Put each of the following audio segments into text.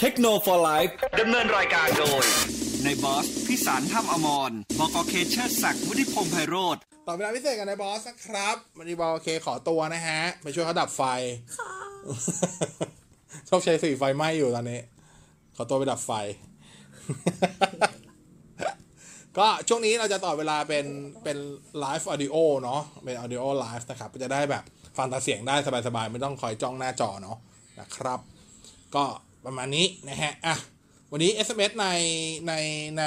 เทคโนโลยีดำเนินรายการโดยในบอสพิสารถ้ำอมรบกเคเชอร์ศักดิ์วุฒิพงษ์ไพโรธต่อเวลาพิเศษกันในบอสนะครับวันนี้บอลโอเคขอตัวนะฮะไปช่วยเขาดับไฟโชคชัยสี่ไฟไหม้อยู่ตอนนี้ ขอตัวไปดับไฟ ก็ช่วงนี้เราจะต่อเวลาเป็นเป็นไลฟ์ออดิโอเนาะเป็นออดิโอไลฟ์นะครับจะได้แบบฟังแต่เสียงได้สบายๆ ไม่ต้องคอยจ้องหน้าจอเนาะนะครับ ก็ ประมาณนี้นะฮะอะวันนี้ SMS ในในใน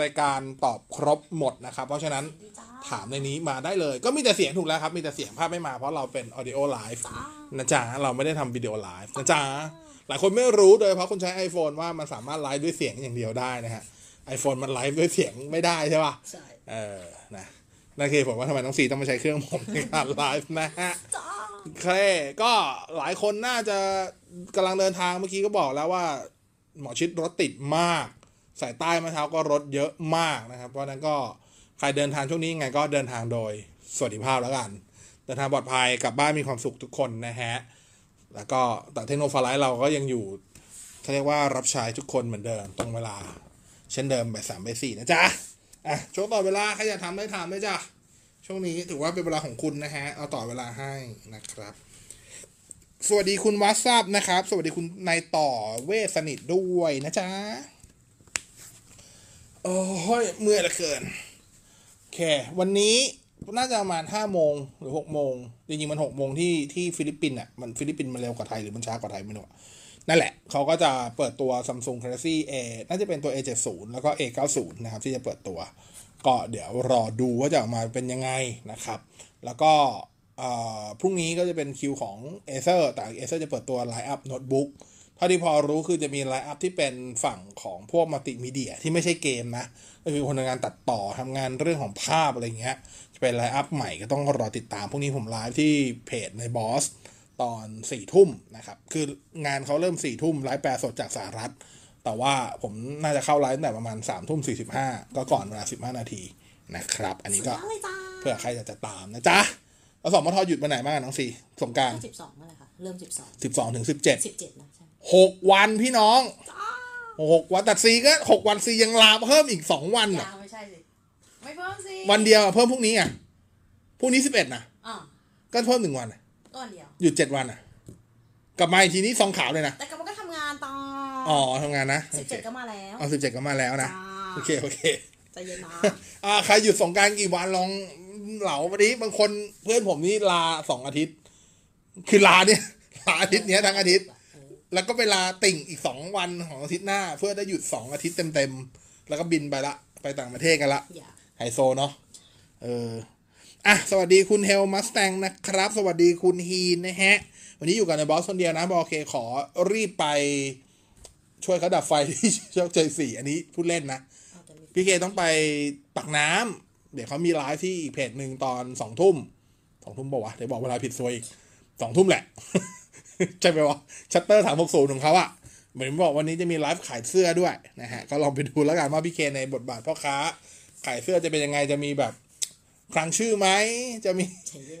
รายการตอบครบหมดนะครับ เพราะฉะนั้นถามในนี้มาได้เลย ก็มีแต่เสียงถูกแล้วครับ มีแต่เสียงภาพไม่มาเพราะเราเป็น audio live นะจ๊ะ เราไม่ได้ทำ video live นะจ๊ะ หลายคนไม่รู้โดยเฉพาะคนใช้ iPhone ว่ามันสามารถไลฟ์ด้วยเสียงอย่างเดียวได้นะฮะ iPhone มันไลฟ์ด้วยเสียงไม่ได้ใช่ป่ะใช่เออนะนั่นคือผมว่าทำไมน้องสีต้องมาใช้เครื่องผมในการไลฟ์นะฮะโอเคก็หลายคนน่าจะ กำลังเดินทางเมื่อกี้ก็บอกแล้วว่า หมอชิดรถติดมาก สายใต้มื่เช้าก็รถเยอะมากนะครับ เพราะฉะนั้นก็ใครเดินทางช่วงนี้ยังไงก็เดินทางโดยสวัสดิภาพแล้วกัน เดินทางปลอดภัยกลับบ้านมีความสุขทุกคนนะฮะ แล้วก็แต่เทคโนโลยีเราก็ยังอยู่เขาเรียกว่ารับใช้ทุกคนเหมือนเดิมตรงเวลา เช่นเดิมแบบสามแบบสี่นะจ๊ะอะช่วงต่อเวลาใครอยากทำได้ทำได้จ้ะช่วงนี้ถือว่าเป็นเวลาของคุณนะฮะ เอาต่อเวลาให้นะครับ สวัสดีคุณวัตซับนะครับ สวัสดีคุณนายต่อเวสสนิทด้วยนะจ๊ะ โอ้ยเมื่อยลือเกิน โอเค วันนี้น่าจะประมาณห้าโมงหรือหกโมงจริงๆมันหกโมงที่ที่ฟิลิปปินส์อะมันฟิลิปปินส์มันเร็วกว่าไทยหรือมันช้ากว่าไทยไม่รู้นั่นแหละ เขาก็จะเปิดตัว Samsung Galaxy A น่าจะเป็นตัว A70 แล้วก็ A90 นะครับ ที่จะเปิดตัว ก็เดี๋ยวรอดูว่าจะออกมาเป็นยังไงนะครับ แล้วก็ พรุ่งนี้ก็จะเป็นคิวของ Acer แต่ Acer จะเปิดตัว line up โน้ตบุ๊กเท่าที่พอรู้คือจะมี line up ที่เป็นฝั่งของพวกมัลติมีเดียที่ไม่ใช่เกมนะ ก็คือคนทำงานตัดต่อทำงานเรื่องของภาพอะไรเงี้ย จะเป็น line up ใหม่ก็ต้องรอติดตามพรุ่งนี้ผมไลฟ์ที่เพจในบอสตอนสี่ทุ่มนะครับ คืองานเขาเริ่มสี่ทุ่มไลฟ์แปลสดจากสหรัฐ แต่ว่าผมน่าจะเข้าไลฟ์ตั้งแต่ประมาณสามทุ่มสี่สิบห้าก็ก่อนเวลาสิบห้านาทีนะครับ อันนี้ก็สุดยอดเลยจ้าเพื่อใครอยากจะตามนะจ๊ะ แล้วสองมทหยุดมาไหนบ้างน้องสี่สงกรารสิบสองเมื่อไหร่คะเริ่มสิบสองสิบสองถึงสิบเจ็ดสิบเจ็ดนะใช่หกวันพี่น้องหกวันแต่ซีก็หกวันซียังลาเพิ่มอีกสองวันยาอะวไม่ใช่สิไม่เพิ่มสิวันเดียวอะเพิ่มพรุ่งนี้อะพรุ่งนี้สิบเอ็ดนะอ่าก็เพิ่มหนึ่งวันอะก้อนเดียวหยุดเจ็ดวันอะ กลับมาอีกทีนี้ซองขาวเลยนะแต่ก็มันก็ทำงานต่ออ๋อทำงานนะสิบเจ็ดก็มาแล้วเอาสิบเจ็ดก็มาแล้วนะจ้าโอเคโอเคใจเย็นนะอ่าใครหยุดสงกรารกี่วันลอง เหลาวันนี้บางคนเพื่อนผมนี่ลาสองอาทิตย์ คือลาเนี่ยลาอาทิตย์เนี้ยทั้งอาทิตย์ แล้วก็เวลาติ่งอีกสองวันของอาทิตย์หน้า เพื่อได้หยุดสองอาทิตย์เต็มๆแล้วก็บินไปละไปต่างประเทศกันละอย่าไฮโซเนาะเอออะสวัสดีคุณเฮลมัสแตงนะครับ สวัสดีคุณฮีนนะฮะ วันนี้อยู่กับในบอสคนเดียวนะบอกโอเคขอรีบไปช่วยเขาดับไฟที่โชคชัยสี่อันนี้พูดเล่นนะเอาแต่มีพี่เคต้องไปปักน้ำ เดี๋ยวเขามีไลฟ์ที่อีกเพจหนึ่งตอนสองทุ่มสองทุ่มบอกวะเดี๋ยวบอกเวลาผิดซวยอีกสองทุ่มแหละ ใช่ไหมวะชัตเตอร์สามหกศูนย์ของเขาอะเหมือนบอกวันนี้จะมีไลฟ์ขายเสื้อด้วยนะฮะ ก็ลองไปดูแล้วกันว่าพี่เคในบทบาทพ่อค้า ขายเสื้อจะเป็นยังไงจะมีแบบคลังชื่อไหมจะมีใจเย็น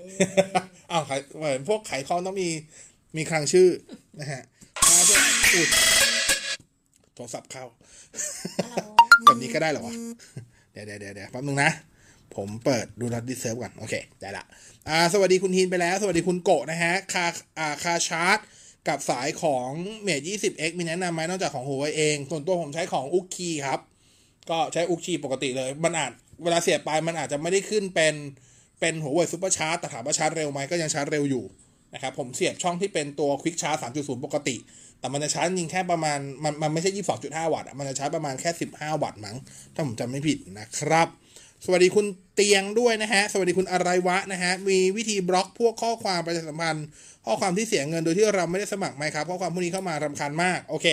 อ้าวขายเหมือนพวกขายของต้องมีมีคลังชื่อนะฮะมาเพื่ออุดโทรศัพท์เข้าแบบนี้ก็ได้เหรอวะเดี๋ยวเดี๋ยวเดี๋ยวเดี๋ยวแป๊บนึงนะ ผมเปิดดูรัดดิเซิร์ฟก่อน โอเค ได้ละอ่าสวัสดีคุณฮีนไปแล้ว สวัสดีคุณโกะนะฮะ car อ่า car charge กับสายของ Mate 20x มีแนะนำไหมนอกจากของหัวเอง ส่วนตัวผมใช้ของ Aukey ครับ ก็ใช้ Aukey ปกติเลย มันอาจเวลาเสียบไปมันอาจจะไม่ได้ขึ้นเป็นเป็น Huawei SuperCharge แต่ถามว่าชาร์จเร็วไหมก็ยังชาร์จเร็วอยู่นะครับผมเสียบช่องที่เป็นตัว Quick Charge 3.0 ปกติ แต่มันจะชาร์จจริงแค่ประมาณ มันมันไม่ใช่ 22.5 วัตต์มันจะชาร์จประมาณแค่ 15 วัตต์มั้งถ้าผมจำไม่ผิดนะครับ สวัสดีคุณเตียงด้วยนะฮะ สวัสดีคุณอะไรวะนะฮะ มีวิธีบล็อกพวกข้อความประชาสัมพันธ์ ข้อความที่เสียเงินโดยที่เราไม่ได้สมัครไหมครับ ข้อความพวกนี้เข้ามารำคาญมาก โอเค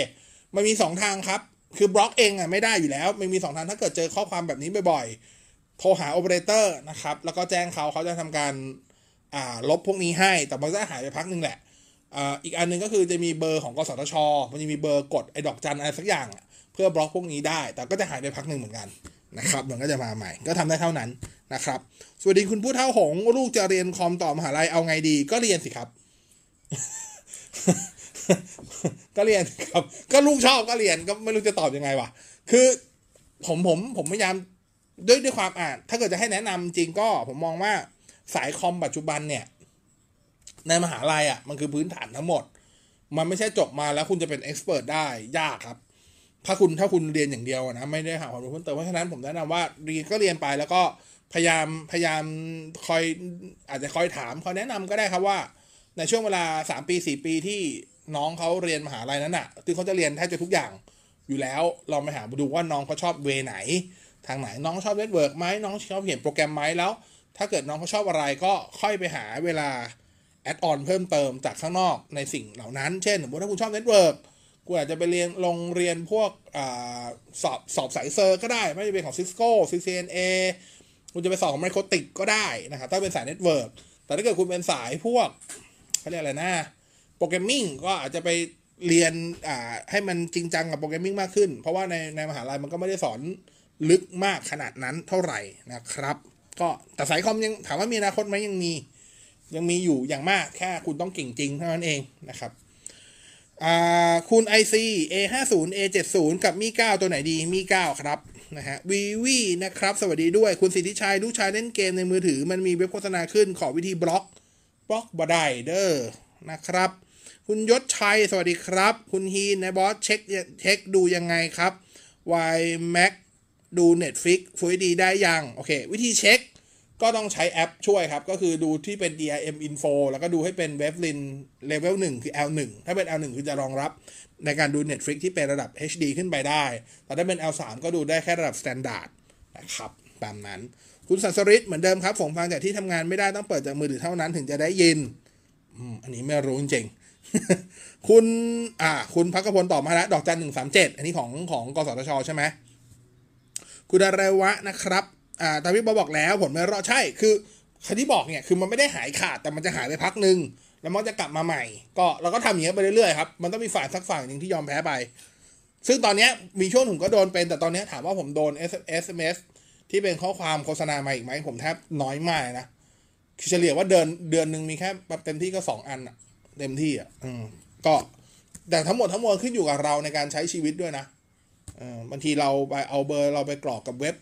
มันมี 2 ทางครับ คือบล็อกเองอะไม่ได้อยู่แล้ว มันมี 2 ทาง ถ้าเกิดเจอข้อความแบบนี้บ่อยๆ โทรหาโอเปอเรเตอร์นะครับ แล้วก็แจ้งเขาเขาจะทำการอ่าลบพวกนี้ให้ แต่มันจะหายไปพักหนึ่งแหละอ่าอีกอันหนึงก็คือจะมีเบอร์ของกสทช มันจะมีเบอร์กดไอ้ดอกจันอะไรสักอย่าง เพื่อบล็อกพวกนี้ได้ แต่ก็จะหายไปพักหนึ่งเหมือนกัน นะครับ มันก็จะมาใหม่ ก็ทำได้เท่านั้นนะครับสวัสดีคุณผู้เท่าหงลูกจะเรียนคอมต่อมหาลัยเอาไงดีก็เรียนสิครับ ก็เรียนครับ ก็ลูกชอบก็เรียนก็ไม่รู้จะตอบยังไงวะคือผมผมผมพยายามด้วยด้วยความอ่าน ถ้าเกิดจะให้แนะนำจริงก็ผมมองว่าสายคอมปัจจุบันเนี่ย ในมหาลัยอะ มันคือพื้นฐานทั้งหมด มันไม่ใช่จบมาแล้วคุณจะเป็น expert ได้ยากครับ ถ้าคุณถ้าคุณเรียนอย่างเดียวนะไม่ได้หาความรู้เพิ่มเติมเพราะฉะนั้นผมแนะนำว่าเรียนก็เรียนไปแล้วก็พยายามพยายามคอยอาจจะคอยถามคอยแนะนำก็ได้ครับว่า ในช่วงเวลาสามปีสี่ปีที่น้องเขาเรียนมหาลัยนั้นอะคือเขาจะเรียนแทบจะทุกอย่างอยู่แล้วลองไปหาดูว่าน้องเขาชอบ way ไหน ทางไหนน้องชอบ network ไหมน้องชอบเขียนโปรแกรมไหมแล้ว ถ้าเกิดน้องเขาชอบอะไรก็ค่อยไปหาเวลา add on เพิ่มเติมจากข้างนอกในสิ่งเหล่านั้น เช่นสมมติถ้าคุณชอบ network คุณอาจจะไปเรียนลงเรียนพวกอสอบสอบสาย cert ก็ได้ ไม่จะเป็นของ Cisco CCNA คุณจะไปสอบของ MikroTik ก็ได้นะครับถ้าเป็นสาย network แต่ถ้าเกิดคุณเป็นสายพวกเขาเรียกอะไรนะ programming ก็อาจจะไปเรียนอ่าให้มันจริงจังกับ programming มากขึ้น เพราะว่าในในมหาลัยมันก็ไม่ได้สอนลึกมากขนาดนั้นเท่าไหร่นะครับ ก็แต่สายคอมยังถามว่ามีอนาคตไหมยังมี ยังมีอยู่อย่างมากแค่คุณต้องเก่งจริงเท่านั้นเองนะครับ อ่าคุณ IC A50 A70 กับมี 9 ตัวไหนดีมี 9 ครับนะฮะวีวีนะครับ สวัสดีด้วยคุณสิทธิชัย ลูกชายเล่นเกมในมือถือ มันมีเว็บโฆษณาขึ้นขอวิธีบล็อก บล็อกบดายเดอร์นะครับ คุณยศชัย สวัสดีครับ คุณฮีนในบอสเช็คเช็คดูยังไงครับ y Mac ดู Netflix Full HD ได้ยัง โอเค วิธีเช็ค ก็ต้องใช้แอปช่วยครับ ก็คือดูที่เป็น DRM Info แล้วก็ดูให้เป็น Weblin Level 1 คือ L1 ถ้าเป็น L1 คือจะรองรับในการดู Netflix ที่เป็นระดับ HD ขึ้นไปได้ แต่ถ้าเป็น L3 ก็ดูได้แค่ระดับ Standard นะครับ ตามนั้น คุณสันสริตเหมือนเดิมครับผมฟังจากที่ทำงานไม่ได้ต้องเปิดจากมือถือเท่านั้นถึงจะได้ยินอันนี้ไม่รู้จริงคุณอ่า คุณพักกพลตอบมาแล้วดอกจันหนึ่งสามเจ็ดอันนี้ของของกสทช ใช่ไหมคุณดารวะนะครับ อ่าตามที่บอบอกแล้วผลไม่รอดใช่คือคที่บอกเนี่ยคือมันไม่ได้หายขาดแต่มันจะหายไปพักหนึ่งแล้วมันจะกลับมาใหม่ ก็เราก็ทำอย่างเงี้ยไปเรื่อยๆครับมันต้องมีฝ่ายสักฝ่ายหนึ่งที่ยอมแพ้ไป ซึ่งตอนเนี้ยมีช่วงผมก็โดนเป็นแต่ตอนเนี้ยถามว่าผมโดน SMS ที่เป็นข้อความโฆษณามาอีกไหมผมแทบน้อยมากนะคือเฉลี่ยว่าเดือนเดือนหนึ่งมีแค่เต็มที่ก็สองอันอะเต็มที่อะอืมก็แต่ทั้งหมดทั้งมวลขึ้นอยู่กับเราในการใช้ชีวิตด้วยนะเออบางทีเราไปเอาเบอร์เราไปกรอกกับเว็บ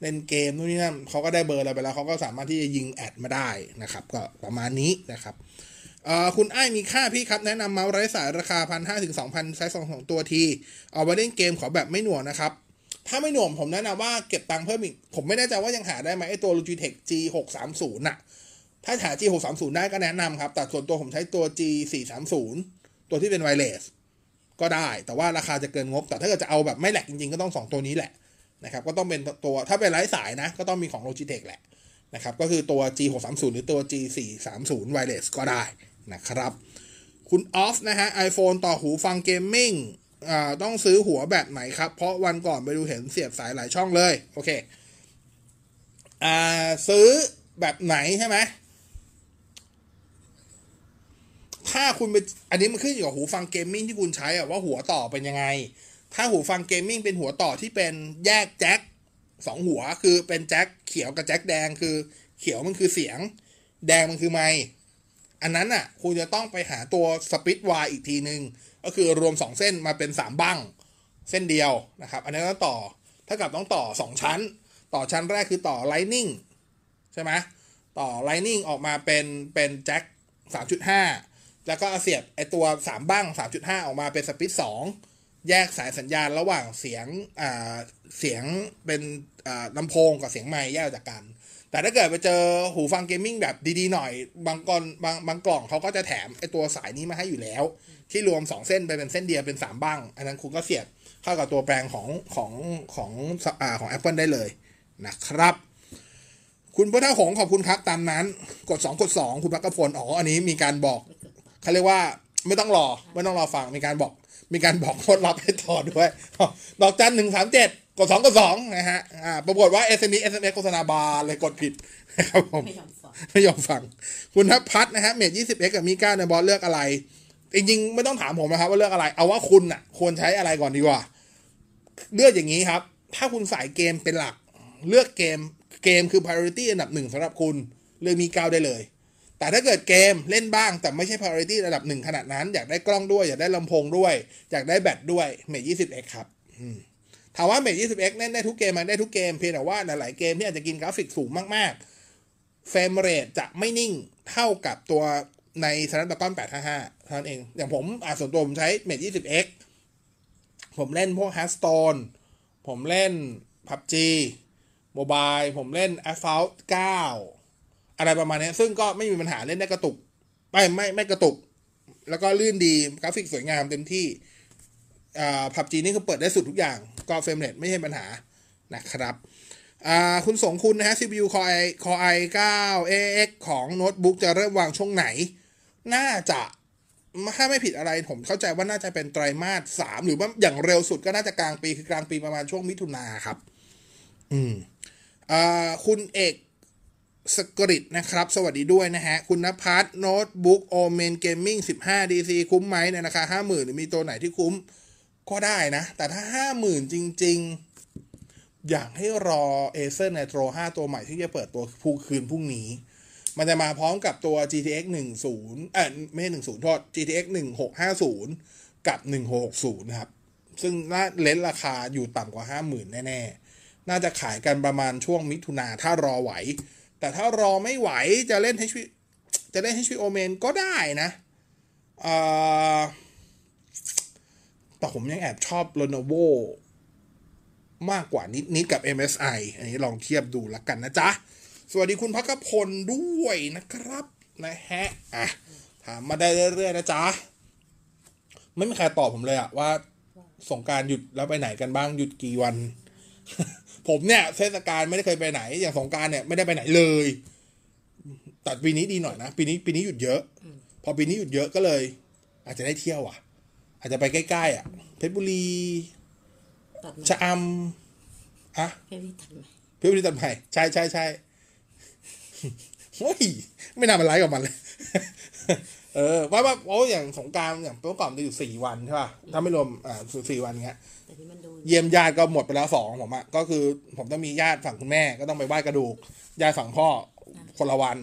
เล่นเกมนู่นนี่นั่นเขาก็ได้เบอร์เราไปแล้วเขาก็สามารถที่จะยิงแอดมาได้นะครับ ก็ประมาณนี้นะครับคุณไอ้มีค่าพี่ครับ แนะนำเมาส์ไร้สายราคาพันห้าถึงสองพันไซส์สองของตัวที เอาไปเล่นเกมขอแบบไม่หน่วงนะครับ ถ้าไม่หน่วงผมแนะนำว่าเก็บตังค์เพิ่มอีก ผมไม่แน่ใจว่ายังหาได้ไหมไอตัว Logitech G 6 3 0น่ะ ถ้าหา G 6 3 0ได้ก็แนะนำครับ แต่ส่วนตัวผมใช้ตัว G 4 3 0ตัวที่เป็นไวเลสก็ได้ แต่ว่าราคาจะเกินงบ แต่ถ้าเกิดจะเอาแบบไม่แหลกจริงๆก็ต้อง2ตัวนี้แหละ นะครับก็ต้องเป็นตัวถ้าเป็นไร้สายนะก็ต้องมีของ Logitech แหละนะครับก็คือตัว G 6 3 0หรือตัว G 4 3 0ไวเลสก็ได้นะครับ คุณออฟนะฮะ iPhone ต่อหูฟังเกมมิ่งต้องซื้อหัวแบบไหนครับ เพราะวันก่อนไปดูเห็นเสียบสายหลายช่องเลย โอเคอ่าซื้อแบบไหนใช่ไหมถ้าคุณไปอันนี้มันขึ้นอยู่กับหูฟัง gaming ที่คุณใช้อะว่าหัวต่อเป็นยังไง ถ้าหูฟัง gaming เป็นหัวต่อที่เป็นแยกแจ็คสองหัวคือเป็นแจ็คเขียวกับแจ็คแดงคือ เขียวมันคือเสียง แดงมันคือไมค์อันนั้นอะคุณจะต้องไปหาตัว split Y อีกทีหนึ่งก็คือรวมสองเส้นมาเป็นสามบั้งเส้นเดียวนะครับ อันนี้ต้องต่อถ้ากับต้องต่อสองชั้น ต่อชั้นแรกคือต่อ Lightning ใช่ไหมต่อ Lightning ออกมาเป็นเป็นแจ็คสามจุดห้าแล้วก็เสียบไอตัวสามบ้งสามจุดห้าออกมาเป็นสปิตสอง แยกสายสัญญาณระหว่างเสียงเสียงเป็นลำโพงกับเสียงไมค์แยกจากกัน แต่ถ้าเกิดไปเจอหูฟังเกมมิ่งแบบดีๆหน่อย บางกอนบางบางกล่องเขาก็จะแถมไอตัวสายนี้มาให้อยู่แล้ว ที่รวม 2 เส้นไปเป็นเส้นเดียวเป็น3บ้าง อันนั้นคุณก็เสียบเข้ากับตัวแปลงของของของอ่าของ Apple ได้เลยนะครับ คุณพุทธหงขอบคุณครับตามนั้น กด 2 กด 2 คุณพักกพลอ๋ออันนี้มีการบอกเขาเรียกว่าไม่ต้องรอไม่ต้องรอฟังมีการบอก มีการบอกโค้ดลับให้ต่อด้วยดอกจันหนึ่งสามเจ็ดกดสองกดสองนะฮะอ่าปรากฏว่า s อ s SMS โฆษณาบาร์เลยกดผิดนะครับผมไม่ยอมฟังไม่ยอมฟังคุณทัพพัฒน์นะฮะเมทยี่สิบเอ็กกับมีก้าในบอสเลือกอะไร จริงๆ ไม่ต้องถามผมนะครับว่าเลือกอะไร เอาว่าคุณน่ะ ควรใช้อะไรก่อนดีกว่า เลือกอย่างนี้ครับ ถ้าคุณสายเกมเป็นหลัก เลือกเกมเกมคือ priority อันดับหนึ่งสำหรับคุณ เลือกมีก้าได้เลย แต่ถ้าเกิดเกมเล่นบ้างแต่ไม่ใช่ priority ระดับหนึ่งขนาดนั้น อยากได้กล้องด้วย อยากได้ลำโพงด้วย อยากได้แบตด้วยเมท 20x ครับถามว่าเมท 20x เล่นได้ทุกเกมมันได้ทุกเกมเพียงแต่ว่าหลายๆเกมที่อาจจะกินกราฟิกสูงมากๆเฟรมเรทจะไม่นิ่งเท่ากับตัวใน Snapdragon 855เท่านั้นเอง อย่างผมอะส่วนตัวผมใช้เมท 20x ผมเล่นพวก Hearthstone ผมเล่น PUBG โมบายผมเล่น Asphalt 9 อะไรประมาณนี้ซึ่งก็ไม่มีปัญหาเล่นได้กระตุก ไม่ไม่ไม่กระตุก แล้วก็ลื่นดีกราฟิกสวยงามเต็มที่อ่า PUBG นี่คือเปิดได้สุดทุกอย่าง ก็ frame rate ไม่ใช่ปัญหานะครับคุณสงคุณนะฮะ CPU Core i Core i 9 AX ของโน้ตบุ๊กจะเริ่มวางช่วงไหน น่าจะถ้าไม่ผิดอะไรผมเข้าใจว่าน่าจะเป็นไตรมาสสามหรือว่าอย่างเร็วสุดก็น่าจะกลางปีคือกลางปีประมาณช่วงมิถุนาครับ อืมอ่าคุณเอก สกริตนะครับ สวัสดีด้วยนะฮะ คุณนภัสโน้ตบุ๊ก Omen gaming 15 DC คุ้มไหมในราคา 50,000หรือมีตัวไหนที่คุ้มก็ได้นะ แต่ถ้า 50,000 จริง ๆ อยากให้รอ Acer Nitro 5 ตัวใหม่ที่จะเปิดตัวพูคืนพรุ่งนี้ มันจะมาพร้อมกับตัว GTX 10เอ่อไม่ใช่10 โทษ GTX 1650 กับ 1660 นะครับ ซึ่งน่าเลนราคาอยู่ต่ำกว่า 50,000 แน่ ๆ น่าจะขายกันประมาณช่วงมิถุนาถ้ารอไหว แต่ถ้ารอไม่ไหวจะเล่น HP จะเล่น HP Omen ก็ได้นะแต่ผมยังแอบชอบ Lenovo มากกว่านิดนิดกับ MSI อันนี้ลองเทียบดูละกันนะจ๊ะ สวัสดีคุณพักพลด้วยนะครับนะฮะอะถามมาได้เรื่อยๆนะจ๊ะ ไม่มีใครตอบผมเลยอะว่าสงการหยุดแล้วไปไหนกันบ้างหยุดกี่วัน ผมเนี่ยเทศกาลไม่ได้เคยไปไหน อย่างสงกรารเนี่ยไม่ได้ไปไหนเลย แต่ปีนี้ดีหน่อยนะ ปีนี้ปีนี้หยุดเยอะ พอปีนี้หยุดเยอะก็เลย อาจจะได้เที่ยวอะ อาจจะไปใกล้ๆอะ เพชรบุรีตัดไหมชะอำอะเพพี่ตัดไหมเพชรบุรีตัดใหม่ใช่ใช่ใช่โอ้ยไม่น่ามาไลฟ์กับมันเลย เออว่าว่าโอ้อย่างสงกรารอย่างเมื่อก่อนมันจะอยู่สี่วันใช่ป่ะถ้าไม่รวมอ่าสี่วันเงี้ยแต่นี่มันโดนเยี่ยมญาติก็หมดไปแล้วสองผมอะก็คือผมต้องมีญาติฝั่งคุณแม่ก็ต้องไปไหว้กระดูกญาติฝั่งพ่อคนละวัน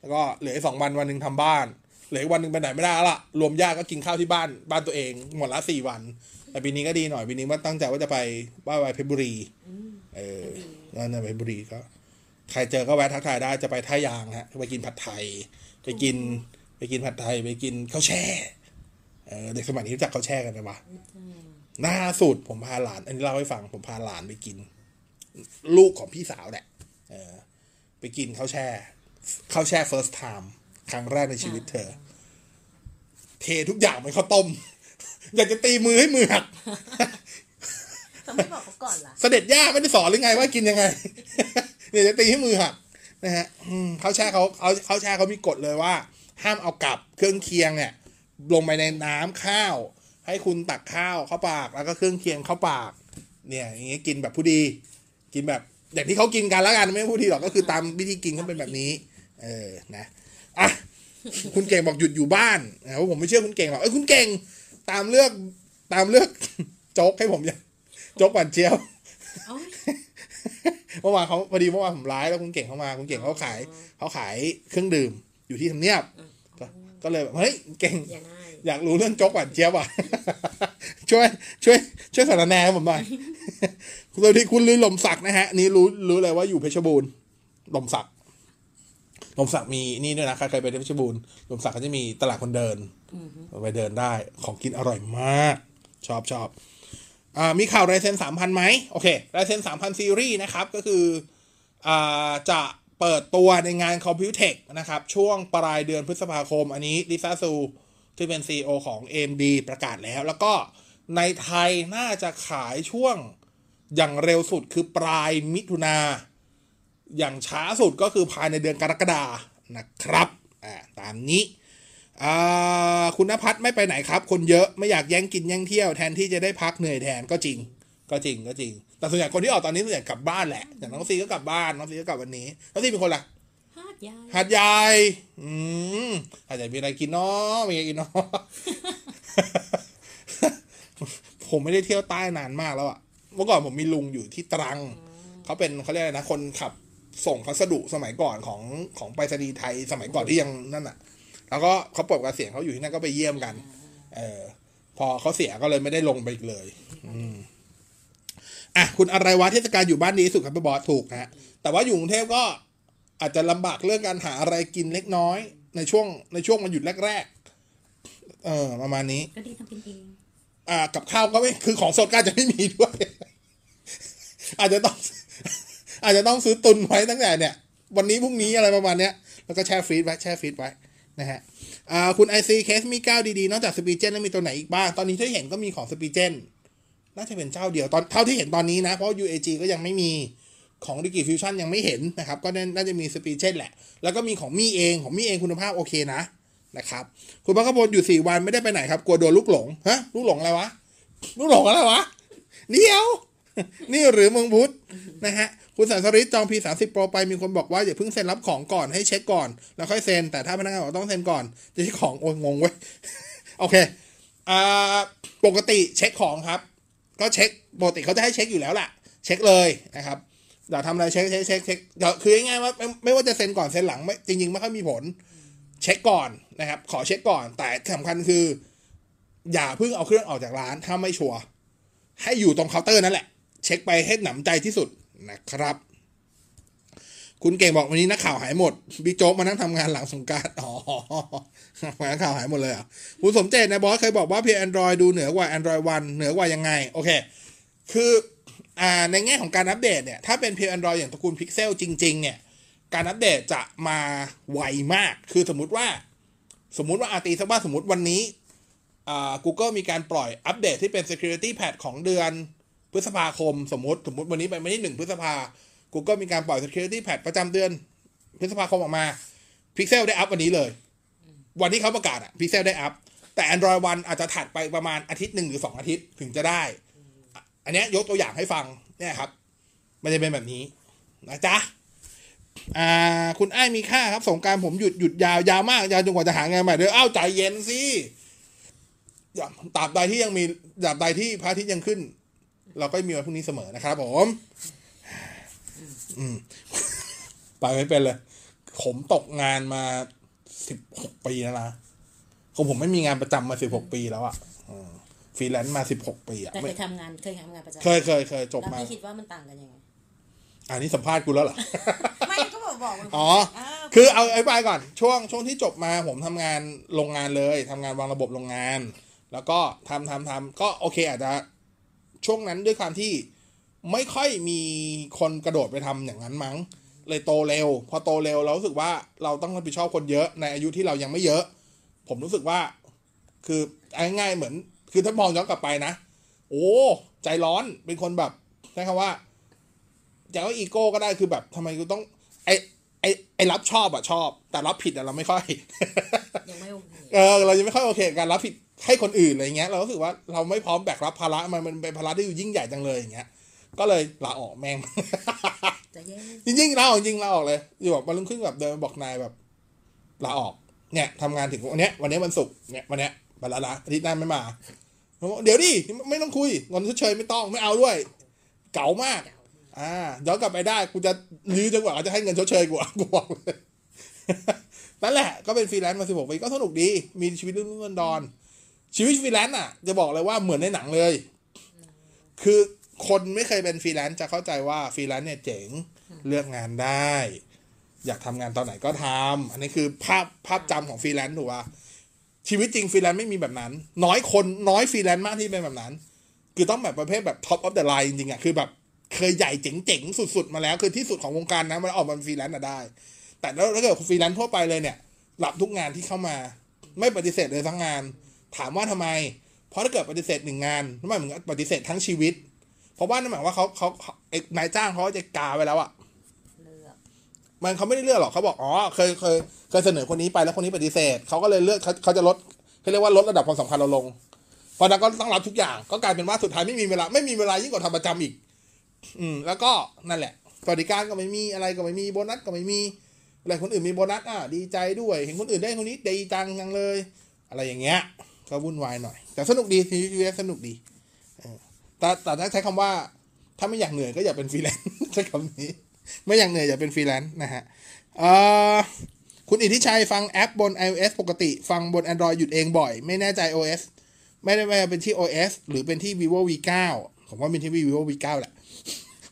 แล้วก็เหลืออีกสองวันวันหนึ่งทำบ้านเหลืออีกวันหนึ่งไปไหนไม่ได้แล้วละรวมญาติก็กินข้าวที่บ้านบ้านตัวเองหมดละสี่วัน แต่ปีนี้ก็ดีหน่อยปีนี้ว่าตั้งใจว่าจะไปไหว้ไว้เพชรบุรีเออแล้วในเพชรบุรีก็ ใครเจอก็แวะทักทายได้จะไปท่ายางฮะไปกินผัดไทยไปกิน ไปกินผัดไทยไปกินข้าวแช่เออเด็กสมัยนี้รู้จักข้าวแช่กันไหมวะล่าสุดผมพาหลาน อันนี้เล่าให้ฟังผมพาหลานไปกิน ลูกของพี่สาวแหละเออ ไปกินข้าวแช่ข้าวแช่ first time ครั้งแรกในชีวิตเธอ เททุกอย่างเป็นข้าวต้ม อยากจะตีมือให้มือหักทำไม่บอกเขาก่อนล่ะ เสด็จย่าไม่ได้สอนหรือไงว่ากินยังไงเนี่ยจะตีให้มือหักนะฮะอืมเขาแช่เขาเขาเขาแช่เขามีกฎเลยว่า ห้ามเอากลับเครื่องเคียงเนี่ย ลงไปในน้ำข้าว ให้คุณตักข้าวเข้าปาก แล้วก็เครื่องเคียงเข้าปาก เนี่ยอย่างงี้กินแบบผู้ดี กินแบบอย่างที่เขากินกันแล้วกันไม่ผู้ดีหรอกก็คือตามวิธีกินเขาเป็นแบบนี้ เออนะอะคุณเก่งบอกหยุดอยู่บ้านนะผมไม่เชื่อคุณเก่งหรอกเอ้ยคุณเก่งตามเลือกตามเลือกโจ๊กให้ผมยังโจ๊กหวานเจียวเอ้าเมื่อวานเขาพอดีเมื่อวานผมไลฟ์แล้วคุณเก่งเข้ามา คุณเก่งเขาขายเขาขายเครื่องดื่มอยู่ที่ทำเนียบ ก็ก็เลยแบบเฮ้ยเก่งอย่าง่ายอยากรู้เรื่องโจ๊กหวานเจี๊ยบอะ ช่วย ช่วย ช่วยสารแหนให้ผมหน่อยสวัสดีคุณลือหลมศักดิ์นะฮะ นี่รู้รู้เลยว่าอยู่เพชรบูรณ์หลมศักดิ์หลมศักดิ์มีนี่ด้วยนะใครเคยไปที่เพชรบูรณ์หลมศักดิ์ก็จะมีตลาดคนเดินไปเดินได้ของกินอร่อยมาก ชอบชอบอ่ามีข่าวไรเซนสามพันไหมโอเคไรเซนสามพันซีรีส์นะครับ ก็คืออ่าจะ เปิดตัวในงานคอมพิวเทคนะครับ ช่วงปลายเดือนพฤษภาคม อันนี้ลิซ่าซูที่เป็น CEO ของ AMD ประกาศแล้ว แล้วก็ในไทยน่าจะขายช่วงอย่างเร็วสุดคือปลายมิถุนา อย่างช้าสุดก็คือภายในเดือนกรกฎานะครับอ่าตามนี้อ่าคุณนภัทรไม่ไปไหนครับ คนเยอะไม่อยากแย่งกินแย่งเที่ยวแทนที่จะได้พักเหนื่อยแทนก็จริง ก็จริงก็จริง แต่ส่วนใหญ่คนที่ออกตอนนี้ส่วนใหญ่กลับบ้านแหละอย่างน้องซีก็กลับบ้านน้องซีก็กลับวันนี้น้องซีเป็นคนละฮาดยายหาดใหญ่อืมหาดใหญ่มีอะไรกินเนาะมีอะไรกินเนาะผมไม่ได้เที่ยวใต้นานมากแล้วอะเมื่อก่อนผมมีลุงอยู่ที่ตรังเขาเป็นเขาเรียกอะไรนะคนขับส่งพัสดุสมัยก่อนของของไปรษณีย์ไทยสมัยก่อนที่ยังนั่นอะแล้วก็เขาปลดเกษียณเขาอยู่ที่นั่นก็ไปเยี่ยมกัน เออพอเขาเสียก็เลยไม่ได้ลงไปอีกเลย อืม อะคุณอะไรวะเทศกาลอยู่บ้านดีที่สุดครับพี่บอสถูกฮะแต่ว่าอยู่กรุงเทพก็อาจจะลำบากเรื่องการหาอะไรกินเล็กน้อย ในช่วงในช่วงมันหยุดแรกๆเออประมาณนี้ก็ดีทำกินเองอ่ากับข้าวก็ไม่คือของสดก็อาจจะไม่มีด้วย อาจจะต้อง อาจจะต้องซื้อตุนไว้ตั้งแต่เนี่ย วันนี้พรุ่งนี้อะไรประมาณเนี้ยแล้วก็แช่ freeze ไว้แช่ freeze ไว้นะฮะอ่าคุณไอซีเคส Mi เก้าดีๆ นอกจาก Spigen แล้วมีตัวไหนอีกบ้าง ตอนนี้ที่เห็นก็มีของ Spigen น่าจะเป็นเจ้าเดียวตอนเท่าที่เห็นตอนนี้นะ เพราะ UAG ก็ยังไม่มีของ Ringke Fusion ยังไม่เห็นนะครับ ก็น่าจะมี Spigen แหละ แล้วก็มีของ Mi เองของ Mi เองคุณภาพโอเคนะนะครับ คุณพักขพลอยู่สี่วันไม่ได้ไปไหนครับ กลัวโดนลูกหลงฮะลูกหลงอะไรวะ ลูกหลงอะไรวะเดียว นี่หรือเมืองพุทธนะฮะคุณสันสริตจอง P30 Pro ไปมีคนบอกว่าอย่าเพิ่งเซ็นรับของก่อนให้เช็คก่อน แล้วค่อยเซ็น แต่ถ้าพนักงานบอกต้องเซ็นก่อนจะใช้ของโอ้งงเว้ยโอเคอ่าปกติเช็คของครับ ก็เช็คปกติเขาจะให้เช็คอยู่แล้วแหละเช็คเลยนะครับอยากทำอะไรเช็คเช็คเช็คเช็คเดี๋ยวคือง่ายๆว่าไม่ไม่ว่าจะเซ็นก่อนเซ็นหลังไม่จริงๆไม่ค่อยมีผล เช็คก่อนนะครับ ขอเช็คก่อน แต่สำคัญคือ อย่าเพิ่งเอาเครื่องออกจากร้านถ้าไม่ชัวร์ให้อยู่ตรงเคาน์เตอร์นั่นแหละ เช็คไปให้หนำใจที่สุดนะครับ คุณเก่งบอกวันนี้นักข่าวหายหมดบิ๊กโจ๊กมานั่งทำงานหลังสงกรานต์อ๋อนักข่าวหายหมดเลยอะคุณสมเจตนะบอสเคยบอกว่าเพีย Android ดูเหนือกว่า Android One เหนือกว่ายังไง โอเค คืออ่าในแง่ของการอัปเดตเนี่ย ถ้าเป็นเพีย Android อย่างตระกูล Pixel จริง ๆ เนี่ย การอัปเดตจะมาไวมาก คือสมมติว่า สมมติว่าอาตีสักว่าสมมติวันนี้อ่า Google มีการปล่อยอัปเดตที่เป็น security patch ของเดือนพฤษภาคม สมมติสมมติวันนี้เป็นวันที่หนึ่งพฤษภา Google มีการปล่อย security patch ประจำเดือนพฤษภาคมออกมา Pixel ได้อัพวันนี้เลย วันที่เขาประกาศอะ Pixel ได้อัพ แต่ Android One อาจจะถัดไปประมาณอาทิตย์หนึ่งหรือสองอาทิตย์ถึงจะได้ อันเนี้ยยกตัวอย่างให้ฟังเนี่ยครับ มันจะเป็นแบบนี้นะจ๊ะอ่าคุณไอ้ายมีค่าครับสงกรารผมหยุดหยุดยาวยาวมากยาวจนกว่าจะหางานใหม่เดี๋ยวอ้าวใจเย็นสิอย่าตราบใดที่ยังมีตราบใดที่พระอาทิตย์ยังขึ้น เราก็มีวันพรุ่งนี้เสมอนะครับผม อืมไปไม่เป็นเลย ผมตกงานมาสิบหกปีแล้วนะของผมไม่มีงานประจำมาสิบหกปีแล้วอะอืมฟรีแลนซ์มาสิบหกปีอะแต่เคไม่ทำงานเคยทำงานประจำเคยเคยเคยจบแล้วมาพี่คิดว่ามันต่างกันยังไงอันนี้สัมภาษณ์กูแล้วเหรอ ไม่ก็บอกบอกมันอ๋อาคือเอาไอ้บายก่อน ช่วงช่วงที่จบมาผมทำงานโรงงานเลยทำงานวางระบบโรงงาน แล้วก็ทำทำทำก็โอเคอาจจะช่วงนั้นด้วยความที่ ไม่ค่อยมีคนกระโดดไปทำอย่างนั้นมั้ง เลยโตเร็ว พอโตเร็วเรารู้สึกว่าเราต้องรับผิดชอบคนเยอะในอายุที่เรายังไม่เยอะ ผมรู้สึกว่า คือเอาง่ายๆเหมือน คือถ้ามองย้อนกลับไปนะ โอ้ใจร้อนเป็นคนแบบใช้คำว่าจะว่าอีโก้ก็ได้คือแบบทำไมกูต้อง ไอไอไอรับชอบอะชอบ แต่รับผิดอะเราไม่ค่อยยังไม่โอเคเออเรายังไม่ค่อยโอเคกับการรับผิดให้คนอื่นอะไรเงี้ย เรารู้สึกว่าเราไม่พร้อมแบกรับภาระมันมันเป็นภาระที่อยู่ยิ่งใหญ่จังเลยอย่างเงี้ย ก็เลยลาออกแม่งจะแย่จริงๆลาออกจริงลาออกเลยอยู่แบบวันรุ่งขึ้นแบบเดินมาบอกนายแบบลาออก เนี่ยทำงานถึงวันเนี้ย วันเนี้ยวันศุกร์เนี่ยวันเนี้ยไปแล้วนะอาทิตย์หน้าไม่มาผมบอกเดี๋ยวดิไม่ต้องคุยเงินชดเชยไม่ต้องไม่เอาด้วย เก๋ามากอ่าย้อนกลับไปได้กูจะยื้อจนกว่าเขาจะให้เงินชดเชยกูอะกูบอกเลยนั่นแหละก็เป็นฟรีแลนซ์มาสิบหกปีก็สนุกดี มีชีวิตลุ่มดอนชีวิตฟรีแลนซ์อะ จะบอกเลยว่าเหมือนในหนังเลย คือ คนไม่เคยเป็นฟรีแลนซ์จะเข้าใจว่าฟรีแลนซ์เนี่ยเจ๋งเลือกงานได้ อยากทำงานตอนไหนก็ทำอันนี้คือภาพภาพจำของฟรีแลนซ์ถูกป่ะชีวิตจริงฟรีแลนซ์ไม่มีแบบนั้น น้อยคนน้อยฟรีแลนซ์มากที่เป็นแบบนั้น คือต้องแบบประเภทแบบ top of the line จริงๆอะคือแบบเคยใหญ่เจ๋งๆสุดๆมาแล้ว คือที่สุดของวงการนะมันออกมาเป็นฟรีแลนซ์อะได้ แต่แล้วถ้าเกิดฟรีแลนซ์ทั่วไปเลยเนี่ยรับทุกงานที่เข้ามา ไม่ปฏิเสธเลยทั้งงาน ถามว่าทำไม เพราะถ้าเกิดปฏิเสธหนึ่งงานนั่นหมายถึงปฏิเสธทั้งชีวิต เพราะว่านั่นหมายว่าเขาเขาเขาไอ้นายจ้างเขาจะกาไว้แล้วอะเลือกมันเขาไม่ได้เลือกหรอกเขาบอกอ๋อเคยเคยเคยเสนอคนนี้ไปแล้วคนนี้ปฏิเสธเขาก็เลยเลือกเขาเขาจะลดเขาเรียกว่าลดระดับความสำคัญเราลงเพราะนั้นก็ต้องรับทุกอย่างก็กลายเป็นว่าสุดท้ายไม่มีเวลาไม่มีเวลายิ่งกว่าทำประจำอีก อืม แล้วก็นั่นแหละสวัสดิการก็ไม่มีอะไรก็ไม่มีโบนัสก็ไม่มีอะไรคนอื่นมีโบนัสอะดีใจด้วย เห็นคนอื่นได้คนนี้ดีจังยังเลย อะไรอย่างเงี้ยก็วุ่นวายหน่อย แต่สนุกดีชีวิตสนุกดีเออ แต่แต่ถ้าใช้คำว่า ถ้าไม่อยากเหนื่อยก็อย่าเป็นฟรีแลนซ์ใช้คำนี้ ไม่อยากเหนื่อยอย่าเป็นฟรีแลนซ์นะฮะคุณอิทธิชัยฟังแอปบน iOS ปกติ ฟังบน Android หยุดเองบ่อย ไม่แน่ใจ OS ไม่ได้ว่าเป็นที่ OS หรือเป็นที่ vivo v9 ผมว่าเป็นที่ vivo v9 แหละ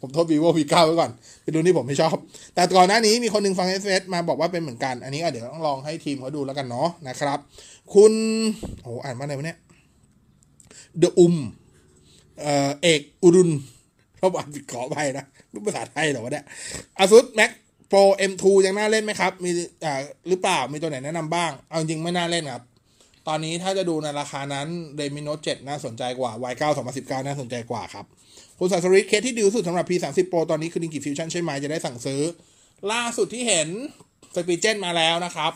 ผมโทษ vivo v9 ไว้ก่อนไปดูที่ผมไม่ชอบ แต่ก่อนหน้านี้มีคนหนึ่งฟัง iOS มาบอกว่าเป็นเหมือนกัน อันนี้เดี๋ยวต้องลองให้ทีมเขาดูแล้วกันเนาะนะครับ คุณโอ้อ่านว่าอะไรวะเนี่ย The Um เอ่อ เอกอุรุณเขาบอกผิดขอไปนะรู้ภาษาไทยหรอวะเนี่ย ASUS Mac Pro M2 ยังน่าเล่นไหมครับ มีอ่าหรือเปล่ามีตัวไหนแนะนำบ้าง เอาจริงไม่น่าเล่นครับ ตอนนี้ถ้าจะดูในราคานั้น Redmi Note 7น่าสนใจกว่า Y9 2019 น่าสนใจกว่าครับ คุณสัสริเคสที่ดีที่สุดสำหรับ P30 Pro ตอนนี้คือ Linky Fusion ใช่ไหมจะได้สั่งซื้อ ล่าสุดที่เห็น s p i g e n มาแล้วนะครับ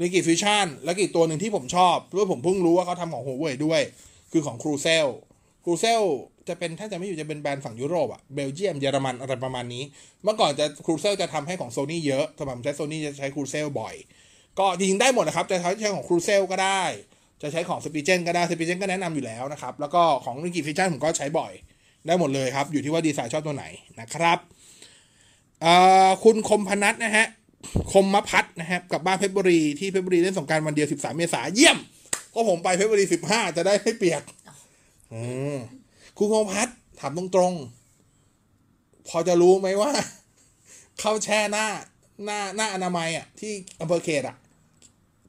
Linky Fusion แล้วก็อีกตัวหนึ่งที่ผมชอบเพราะผมเพิ่งรู้ว่าเขาทำของ Huawei ด้วย คือของ Crucell Crucell จะเป็นถ้าจะไม่อยู่จะเป็นแบรนด์ฝั่งยุโรปอะเบลเยียมเยอรมันอะไรประมาณนี้ เมื่อก่อนจะ Crucell จะทำให้ของ Sony เยอะสำหรับใช้ Sony จะใช้ Crucell บ่อย ก็จริงได้หมดนะครับ จะใช้ของ Crucell ก็ได้ จะใช้ของ s p i g e n ก็ได้ s p i g e n ก็แนะนำอยู่แล้วนะครับ แล้วก็ของ Linky Fusion ผมก็ใช้บ่อย ได้หมดเลยครับ อยู่ที่ว่าดีไซน์ชอบตัวไหนนะครับคุณคมพนัทนะฮะคมมพัฒนะครับกับบ้านเพชรบุรีที่เพชรบุรีเล่นสงการวันเดียว 13 เมษายนเยี่ยม ก็ผมไปเพชรบุรี 15 จะได้ไม่เปียก อืมคุณคมพัฒน์ถามตรงๆ พอจะรู้ไหมว่า เข้าแช่หน้า หน้าหน้าอนามัยอะ ที่อำเภอเขตอะ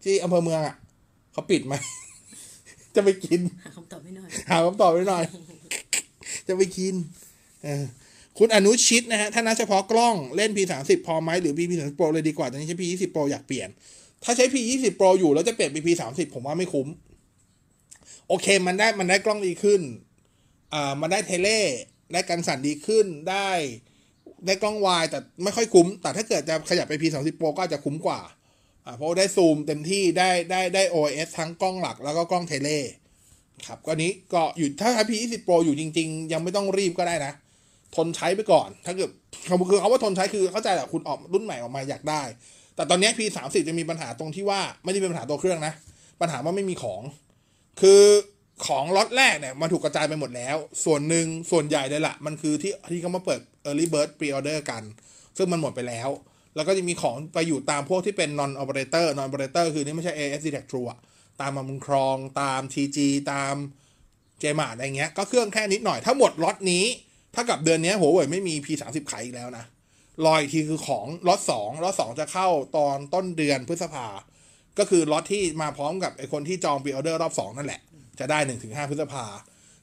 ที่อำเภอเมืองอะเขาปิดไหม จะไปกิน หาคำตอบไม่หน่อย หาคำตอบไว้หน่อย จะไปกิน เออคุณอนุชิตนะฮะ ถ้านับเฉพาะกล้องเล่น P30 พอไหมหรือ P30 Pro เลยดีกว่าตอนนี้ใช้ P20 Pro อยากเปลี่ยน ถ้าใช้ P20 Pro อยู่แล้วจะเปลี่ยนเป็น P30 ผมว่าไม่คุ้ม โอเคมันได้มันได้กล้องดีขึ้นอ่ามันได้เทเลได้กันสั่นดีขึ้นได้ได้กล้องวายแต่ไม่ค่อยคุ้ม แต่ถ้าเกิดจะขยับไป P30 Pro ก็อาจจะคุ้มกว่าอ่าเพราะได้ซูมเต็มที่ได้ได้ได้ OS ทั้งกล้องหลักแล้วก็กล้องเทเลครับก็นี้ก็อยู่ถ้าใช้ P20 Pro อยู่จริง ๆ ยังไม่ต้องรีบก็ได้นะ ทนใช้ไปก่อน ถ้าเกิดเขาคือเขาว่าทนใช้คือเข้าใจแหละคุณออกรุ่นใหม่ออกมาอยากได้ แต่ตอนนี้ P30 จะมีปัญหาตรงที่ว่าไม่ได้เป็นปัญหาตัวเครื่องนะ ปัญหาว่าไม่มีของ คือของล็อตแรกเนี่ยมันถูกกระจายไปหมดแล้ว ส่วนหนึ่งส่วนใหญ่เลยละมันคือที่ที่เขามาเปิด Early Bird Pre-order กัน ซึ่งมันหมดไปแล้ว แล้วก็จะมีของไปอยู่ตามพวกที่เป็น non operator non operator คือนี่ไม่ใช่ AS d e t e c True อะตามมาบุญครอง ตาม TG ตามเจมาอะไรเงี้ย ก็เครื่องแค่นิดหน่อย ถ้าหมดล็อตนี้ ถ้ากับเดือนนี้หัวเว่ยไม่มี P30 ขายอีกแล้วนะรออีกทีคือของล็อตสองล็อตสองจะเข้าตอนต้นเดือนพฤษภา ก็คือล็อตที่มาพร้อมกับไอคนที่จอง pre-order รอบสองนั่นแหละ จะได้หนึ่งถึงห้าพฤษภา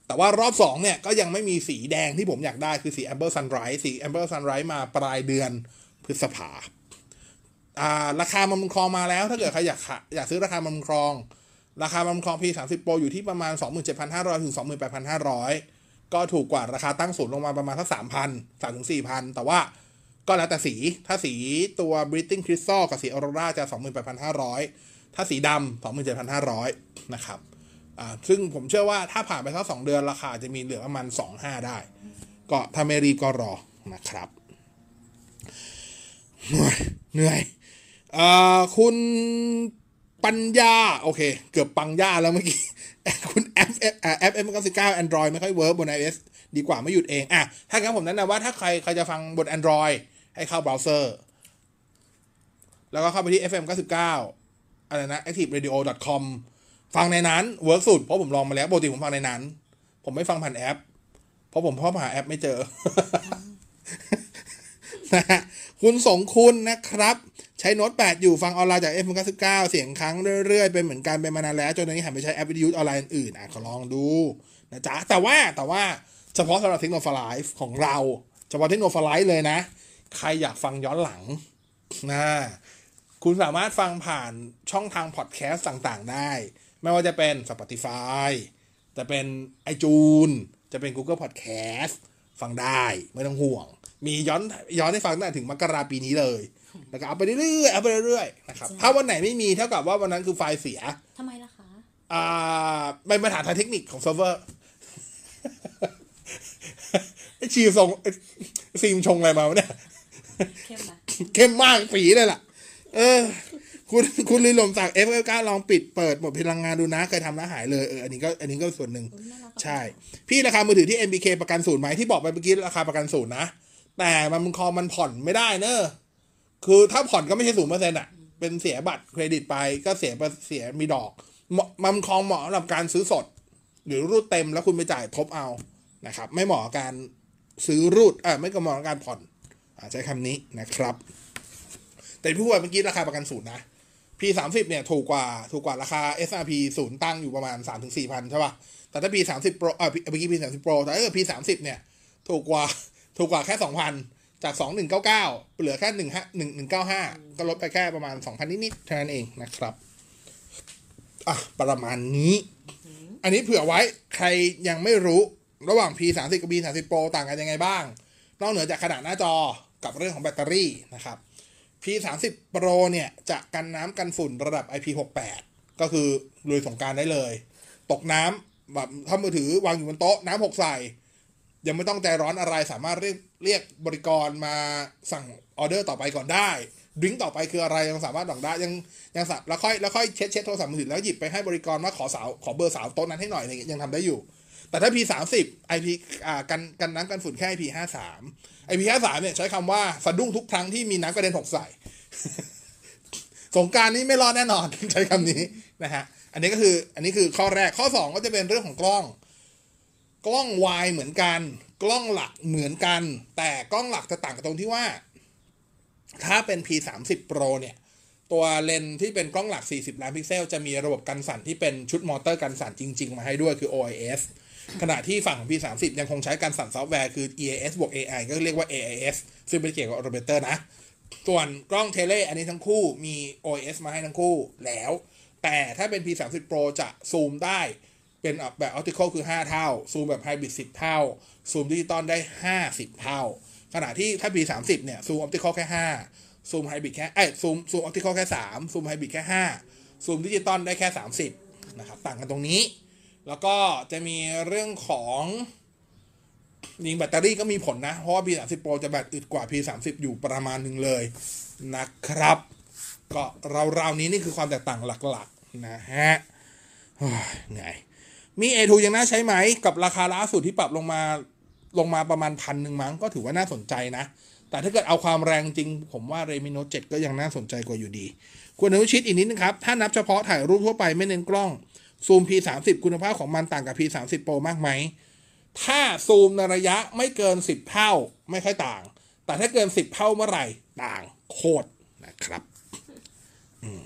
แต่ว่ารอบสองเนี่ย ก็ยังไม่มีสีแดงที่ผมอยากได้คือสี Amber Sunrise สี Amber Sunrise มาปลายเดือนพฤษภาอ่าราคามันครองมาแล้วถ้าเกิดใครอยากอยากซื้อราคามันครอง ราคามันครอง P30 Pro อยู่ที่ประมาณ 27,500 ถึง 28,500 ก็ถูกกว่าราคาตั้งศูนย์ลงมาประมาณสัก3,000 3ถึง4,000 แต่ว่า ก็แล้วแต่สี ถ้าสีตัว Breathing Crystal กับสี Aurora จะ 28,500 ถ้าสีดำ27,500 นะครับ อ่า ซึ่งผมเชื่อว่าถ้าผ่านไปสักสองเดือนราคาจะมีเหลือประมาณ 2.5 ได้ ก็ถ้าไม่รีบก็รอนะครับ เหนื่อยเหนื่อยอ่อคุณปัญญา โอเค เกือบปังย่าแล้วเมื่อกี้ คุณแอป FM เก้าสิบเก้า Android ไม่ค่อย work บน iOS ดีกว่าไม่หยุดเอง อะ ถ้างั้นผมแนะนำว่าถ้าใครใครจะฟังบน Android ให้เข้าเบราว์เซอร์ แล้วก็เข้าไปที่ FM 99อะไรนะ activeradio.com ฟังในนั้น work สุด เพราะผมลองมาแล้วปกติผมฟังในนั้น ผมไม่ฟังผ่านแอป เพราะผมพ่อหาแอปไม่เจอนะฮะคุณสงคุณนะครับ ใช้โน้ต8 อยู่ฟังออนไลน์จาก F 9 9 เสียงครั้งเรื่อยๆ เป็นเหมือนกันเป็นมานานแล้ว จนตอนนี้หันไปใช้แอปวิทยุออนไลน์อื่นๆอะขอลองดูนะจ๊ะ แต่ว่าแต่ว่าเฉพาะสำหรับเทคโนโลยีของเรา เฉพาะเทคโนโลยีเลยนะ ใครอยากฟังย้อนหลังนะคุณสามารถฟังผ่านช่องทางพอดแคสต์ต่างๆ ได้ ไม่ว่าจะเป็น Spotify จะเป็น iTunes จะเป็น Google Podcast ฟังได้ไม่ต้องห่วง มีย้อนย้อนให้ฟังตั้งแต่ถึงมกราปีนี้เลยแล้วก็เอาไปเรื่อยๆเอาไปเรื่อยๆนะครับถ้าวันไหนไม่มีเท่ากับว่าวันนั้นคือไฟล์เสียทำไมล่ะคะอ่าเป็นปัญหาทางเทคนิคของเซิร์ฟเวอร์ไอชีส่งไอ้ซีมชงอะไรมาวะเนี่ย เข้มปะเข้มมากปีเลยล่ะ เออ คุณคุณลินลมจากเอฟเอลก้าลองปิดเปิดหมดพลังงานดูนะ เคยทำแล้วหายเลยเอออันนี้ก็อันนี้ก็ส่วนหนึ่งอุ๊ยน่ารักอะใช่ พี่ราคามือถือที่ MBK ประกันศูนย์ไหมที่บอกไปเมื่อกี้ราคาประกันศูนย์นะ แต่มันคอมันผ่อนไม่ได้เนอะคือถ้าผ่อนก็ไม่ใช่ศูนย์เปอร์เซ็นต์อะ เป็นเสียบัตรเครดิตไปก็เสียเสียมีดอกเหมาะมันคองเหมาะสำหรับการซื้อสด หรือรูดเต็มแล้วคุณไปจ่ายทบเอานะครับ ไม่เหมาะกับการซื้อรูดอ่าไม่ก็เหมาะกับการผ่อนอ่า ใช้คำนี้นะครับ แต่พี่พูดเมื่อกี้ราคาประกันศูนย์นะ P สามสิบเนี่ยถูกกว่าถูกกว่าราคา SRP ศูนย์ตั้งอยู่ประมาณสามถึงสี่พันใช่ป่ะ แต่ถ้า P สามสิบ Pro เอ่อเมื่อกี้ P สามสิบ Pro แต่ถ้าเกิด P สามสิบเนี่ยถูกกว่าถูกกว่าแค่สองพันจากสองหนึ่งเก้าเก้าเหลือแค่หนึ่งห้าหนึ่งหนึ่งเก้าห้าก็ลดไปแค่ประมาณสองพันนิดๆเท่านั้นเองนะครับอะประมาณนี้ อันนี้เผื่อไว้ใครยังไม่รู้ระหว่าง P 3 0กับ B 3 0 Pro ต่างกันยังไงบ้าง นอกเหนือจากขนาดหน้าจอ กับเรื่องของแบตเตอรี่นะครับ P 3 0 Pro เนี่ย จะกันน้ำกันฝุ่นระดับ IP 6 8 ก็คือลุยสงกรารได้เลย ตกน้ำแบบถ้ามือถือวางอยู่บนโต๊ะน้ำหกใส่ ยังไม่ต้องใจร้อนอะไรสามารถเรียกเรียกบริกรมาสั่งออเดอร์ต่อไปก่อนได้ดริงต่อไปคืออะไรยังสามารถสั่งได้ยังยังสับแล้วค่อยแล้วค่อยเช็ดเช็ดโทรศัพท์มือถือแล้วหยิบไปให้บริกรว่าขอสาวขอเบอร์สาวโต๊ะนั้นให้หน่อยอะไรเงี้ยยังทำได้อยู่ แต่ถ้า P 3 0 IP อ่ากันกันน้ำกันฝุ่นแค่ IP 5 3 IP 5 3เนี่ยใช้คำว่าสะดุ้งทุกครั้งที่มีน้ำกระเด็นหกใส่ สงการนี้ไม่รอดแน่นอนใช้คำนี้นะฮะ อันนี้ก็คือ อันนี้คือข้อแรก ข้อ2ก็จะเป็นเรื่องของกล้อง กล้องวายเหมือนกัน กล้องหลักเหมือนกัน แต่กล้องหลักจะต่างกันตรงที่ว่า ถ้าเป็น P 3 0 Pro เนี่ย ตัวเลนที่เป็นกล้องหลัก 40 ล้านพิกเซล จะมีระบบกันสั่นที่เป็นชุดมอเตอร์กันสั่นจริง ๆ มาให้ด้วยคือ OIS ขณะที่ฝั่งของ P 3 0 ยังคงใช้กันสั่นซอฟต์แวร์คือ EIS บวก AI ก็เรียกว่า AIS ซึ่งเป็นเกี่ยวกับ o ร b เตอร์นะ ส่วนกล้องเทเลอันนี้ทั้งคู่มี OIS มาให้ทั้งคู่แล้ว แต่ถ้าเป็น P 3 0 Pro จะซูมได้เป็นแบบ optical คือ 5 เท่า ซูมแบบ hybrid 10 เท่า ซูมดิจิตอลได้ 50 เท่า ขณะที่ถ้า P 3 0 เนี่ย ซูม optical แค่ 5 ซูม hybrid แค่เอ้ยซูมซูม optical แค่ 3 ซูม hybrid แค่ 5 ซูมดิจิตอลได้แค่ 30นะครับต่างกันตรงนี้ แล้วก็จะมีเรื่องของยิงแบตเตอรี่ก็มีผลนะ เพราะว่า P 3 0 Pro จะแบตอึดกว่า P 3 0 อยู่ประมาณหนึ่งเลยนะครับ ก็ราวๆนี้นี่คือความแตกต่างหลักๆ นะฮะโอ้ยเหนื่อยมี A2 ยังน่าใช้ไหม กับราคาล่าสุดที่ปรับลงมาลงมาประมาณพันหนึ่งมั้ง ก็ถือว่าน่าสนใจนะ แต่ถ้าเกิดเอาความแรงจริง ผมว่า Redmi Note 7ก็ยังน่าสนใจกว่าอยู่ดี ควรอนุชิตอีกนิดนึงครับ ถ้านับเฉพาะถ่ายรูปทั่วไปไม่เน้นกล้อง ซูม P30 คุณภาพของมันต่างกับ P30 Pro มากไหม ถ้าซูมในระยะไม่เกิน 10 เท่าไม่ค่อยต่าง แต่ถ้าเกิน 10 เท่าเมื่อไหร่ต่างโคตรนะครับอืม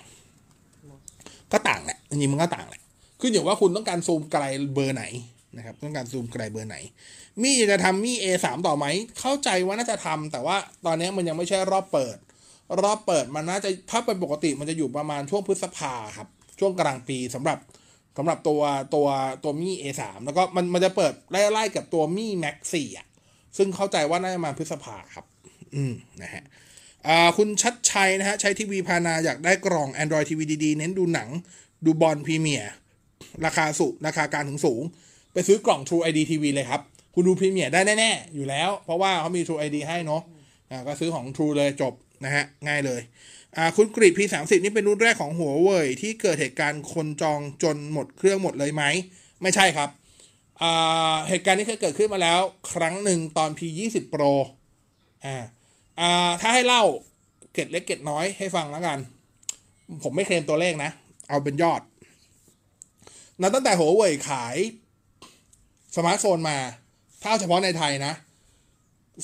ก็ต่างแหละจริงมันก็ต่างแหละขึ้นอยู่ว่าคุณต้องการซูมไกลเบอร์ไหนนะครับ ต้องการซูมไกลเบอร์ไหน มี่จะทำมี่ A3 ต่อไหม เข้าใจว่าน่าจะทำแต่ว่าตอนนี้มันยังไม่ใช่รอบเปิด รอบเปิดมันน่าจะถ้าเป็นปกติมันจะอยู่ประมาณช่วงพฤษภาครับ ช่วงกลางปีสำหรับ สำหรับตัวตัวตัวมี่ A3 แล้วก็มันมันจะเปิดไล่ๆกับตัวมี่ Max 4อะ ซึ่งเข้าใจว่าน่าจะมาพฤษภาครับ อืมนะฮะอ่าคุณชัดชัยนะฮะ ใช้ทีวีพานาอยากได้กล่อง Android TV ดีๆ เน้นดูหนังดูบอลพรีเมียร์ราคาสูงราคาการถึงสูง ไปซื้อกล่อง True ID TV เลยครับ คุณดูพรีเมียร์ได้แน่ๆ อยู่แล้ว เพราะว่าเขามี True ID ให้เนาะอ่าก็ซื้อของ True เลยจบนะฮะง่ายเลย คุณกรีด P30 นี่เป็นรุ่นแรกของหัวเว่ยที่เกิดเหตุการณ์คนจองจนหมดเครื่องหมดเลยไหม ไม่ใช่ครับ เหตุการณ์นี้เคยเกิดขึ้นมาแล้ว ครั้งหนึ่งตอน P20 Pro อ่าอ่าถ้าให้เล่าเกร็ดเล็กเกร็ดน้อยให้ฟังแล้วกัน ผมไม่เคลมตัวเลขนะ เอาเป็นยอดนับตั้งแต่หัวเว่ยขายสมาร์ทโฟนมา ถ้าเฉพาะในไทยนะ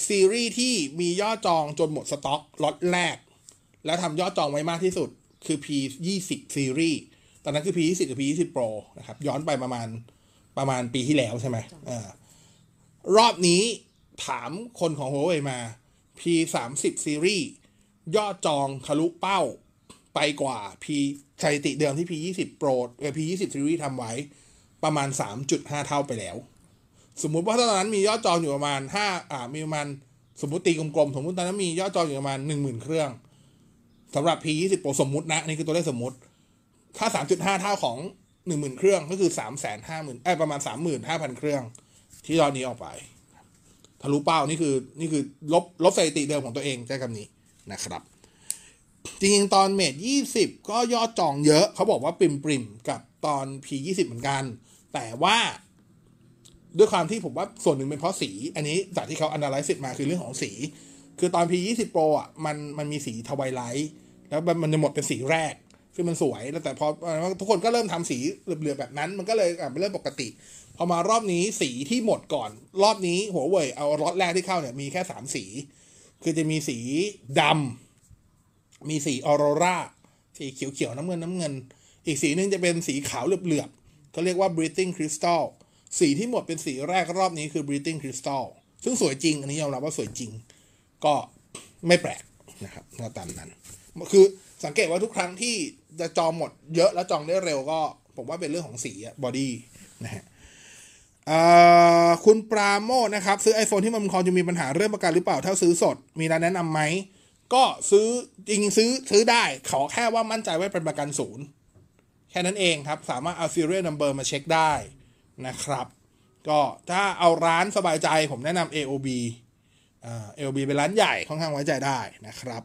ซีรีส์ที่มียอดจองจนหมดสต็อกล็อตแรก แล้วทำยอดจองไว้มากที่สุดคือ P20 ซีรีส์ตอนนั้นคือ P20 กับ P20 Pro นะครับ ย้อนไปประมาณประมาณปีที่แล้วใช่ไหมอ่ารอบนี้ถามคนของ Huawei มา P30 ซีรีส์ยอดจองทะลุเป้าไปกว่า P สถิติเดิมที่ P20 Pro เออ P20 ซีรีส์ทำไว้ประมาณ 3.5 เท่าไปแล้ว สมมุติว่าตอนนั้นมียอดจองอยู่ประมาณ 5 อ่า มีประมาณสมมติตีกลมๆ สมมติตอนนั้นมียอดจองอยู่ประมาณ 10,000 เครื่อง สำหรับ P20 Pro สมมตินะนี่คือตัวเลขสมมติ ถ้า3.5เท่าของ10,000เครื่องก็คือ350,000เอ้ประมาณ35,000เครื่อง ที่ตอนนี้ออกไปทะลุเป้านี่คือนี่คือลบลบสถิติเดิมของตัวเองใช้คำนี้นะครับ จริงๆ ตอนเมท20ก็ยอดจองเยอะเขาบอกว่าปริมปริมกับตอน P20 เหมือนกัน แต่ว่าด้วยความที่ผมว่าส่วนหนึ่งเป็นเพราะสี อันนี้จากที่เขา analyze มาคือเรื่องของสี คือตอน P20 Pro อะมันมันมีสีทวายไลท์ แล้วมันจะหมดเป็นสีแรกซึ่งมันสวยแล้วแต่พอทุกคนก็เริ่มทำสีเหลือบๆแบบนั้น มันก็เลยอ่เป็นเรื่องปกติ พอมารอบนี้สีที่หมดก่อน รอบนี้หัวเว่ยเอาล็อตแรกที่เข้าเนี่ยมีแค่สามสี คือจะมีสีดำมีสีออโรราสีเขียวๆน้ำเงินน้ำเงิน อีกสีหนึงจะเป็นสีขาวเหลือบๆเขาเรียกว่า breathing crystal สีที่หมดเป็นสีแรกรอบนี้คือ breathing crystal ซึ่งสวยจริง อันนี้ยอมรับว่าสวยจริง ก็ไม่แปลกนะครับก็ตามนั้น คือสังเกตว่าทุกครั้งที่จะจองหมดเยอะแล้วจองได้เร็วก็ ผมว่าเป็นเรื่องของสีอะ body นะฮะคุณปราโมทนะครับ ซื้อ iPhone ที่มาบุญครองจะมีปัญหาเรื่องประกันหรือเปล่า ถ้าซื้อสด มีร้านแนะนำไหม ก็ซื้อจริงซื้อซื้อได้ ขอแค่ว่ามั่นใจว่าเป็นประกันศูนย์ แค่นั้นเองครับ สามารถเอา serial number มาเช็คได้นะครับ ก็ถ้าเอาร้านสบายใจผมแนะนำ AOB อ่า AOB เป็นร้านใหญ่ค่อนข้างไว้ใจได้นะครับ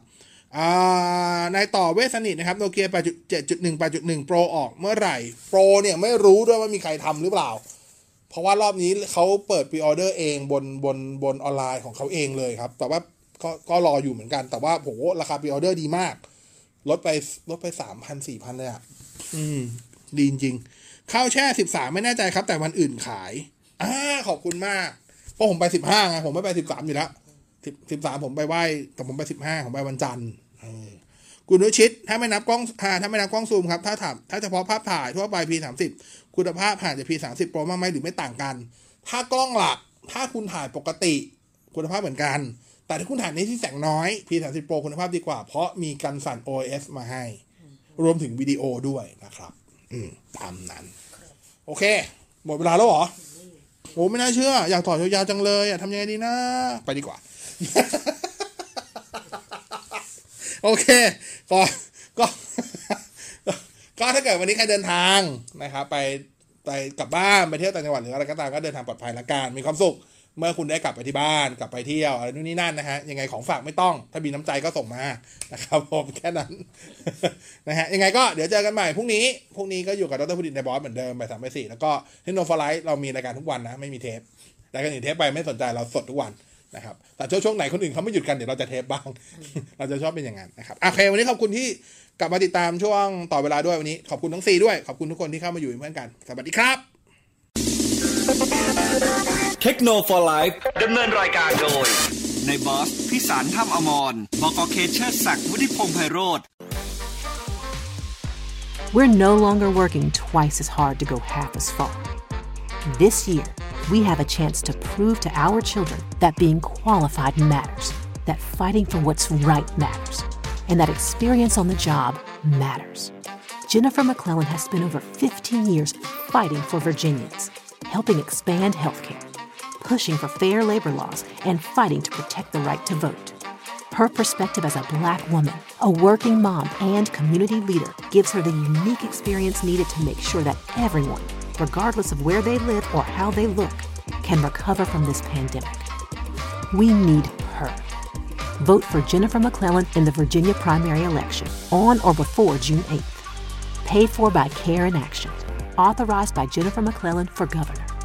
อ่าในต่อเวสนิทนะครับโนเกีย8.7.1 8.1 Pro ออกเมื่อไหร่ Pro เนี่ยไม่รู้ด้วยว่ามีใครทำหรือเปล่า เพราะว่ารอบนี้เขาเปิด pre order เองบนบนบนออนไลน์ของเขาเองเลยครับ แต่ว่าก็ก็รออยู่เหมือนกัน แต่ว่าโหราคา pre order ดีมาก ลดไปลดไปสามพันสี่พันเลยอะ อืม ดีจริง ข้าวแช่สิบสามไม่แน่ใจครับ แต่วันอื่นขายอ่าขอบคุณมากเพราะผมไปสิบห้าไงผมไม่ไปสิบสามอยู่แล้ว สิบสิบสามผมไปไหว้แต่ผมไปสิบห้าผมไปวันจันทร์คุณนุชิต ถ้าไม่นับกล้องถ้าไม่นับกล้องซูมครับ ถ้าถามถ้าเฉพาะภาพถ่ายทั่วไป P สามสิบคุณภาพห่างจาก P สามสิบโปรมากไหมหรือไม่ต่างกัน ถ้ากล้องหลัก ถ้าคุณถ่ายปกติ คุณภาพเหมือนกัน แต่ถ้าคุณถ่ายในที่แสงน้อย P 3 0 Pro คุณภาพดีกว่า เพราะมีกันสั่น OS มาให้ รวมถึงวิดีโอด้วยนะครับ อืมตามนั้น โอเค หมดเวลาแล้วเหรอโอ้ไม่น่าเชื่อ อยากถอดยาวๆจังเลยอะทำยังไงดีนะ ไปดีกว่า โอเค ก็ก็ ก็ถ้าเกิดวันนี้ใครเดินทางนะครับ ไปไปกลับบ้านไปเที่ยวต่างจังหวัดหรืออะไรก็ตามก็เดินทางปลอดภัยละกันมีความสุข เมื่อคุณได้กลับไปที่บ้านกลับไปเที่ยวอะไรนู่นนี่นั่นนะฮะยังไงของฝากไม่ต้อง ถ้ามีน้ำใจก็ส่งมานะครับผมแค่นั้นนะฮะยังไงก็เดี๋ยวเจอกันใหม่พรุ่งนี้พรุ่งนี้ก็อยู่กับดรพุดินในบอสเหมือนเดิมไปสามไปสี่แล้วก็เฮนโนฟลายเรามีรายการทุกวันนะไม่มีเทปรายการอื่นเทปไปไม่สนใจเราสดทุกวัน นะครับแต่ช่วงช่วงไหนคนอื่นเขาไม่หยุดกันเดี๋ยวเราจะเทปบ้าง เราจะชอบเป็นอย่างนั้นนะครับโอเค วันนี้ขอบคุณที่กลับมาติดตามช่วงต่อเวลาด้วยวันนี้ ขอบคุณทั้งสี่ด้วย ขอบคุณทุกคนที่เข้ามาอยู่เป็นเพื่อนกัน สวัสดีครับเทคโนโลยีดำเนินรายการโดย ในบอสพิสารถ้ำอมรบกเคเชอร์ศักดิ์วุฒิพงษ์ไพโรธ We're no longer working twice as hard to go half as far. This year, we have a chance to prove to our children that being qualified matters, that fighting for what's right matters, and that experience on the job matters. Jennifer McClellan has spent over 15 years fighting for Virginians, helping expand healthcare, pushing for fair labor laws, and fighting to protect the right to vote. Her perspective as a black woman, a working mom, and community leader gives her the unique experience needed to make sure that everyone, regardless of where they live or how they look, can recover from this pandemic. We need her. Vote for Jennifer McClellan in the Virginia primary election on or before June 8th. Paid for by Care in Action. Authorized by Jennifer McClellan for governor.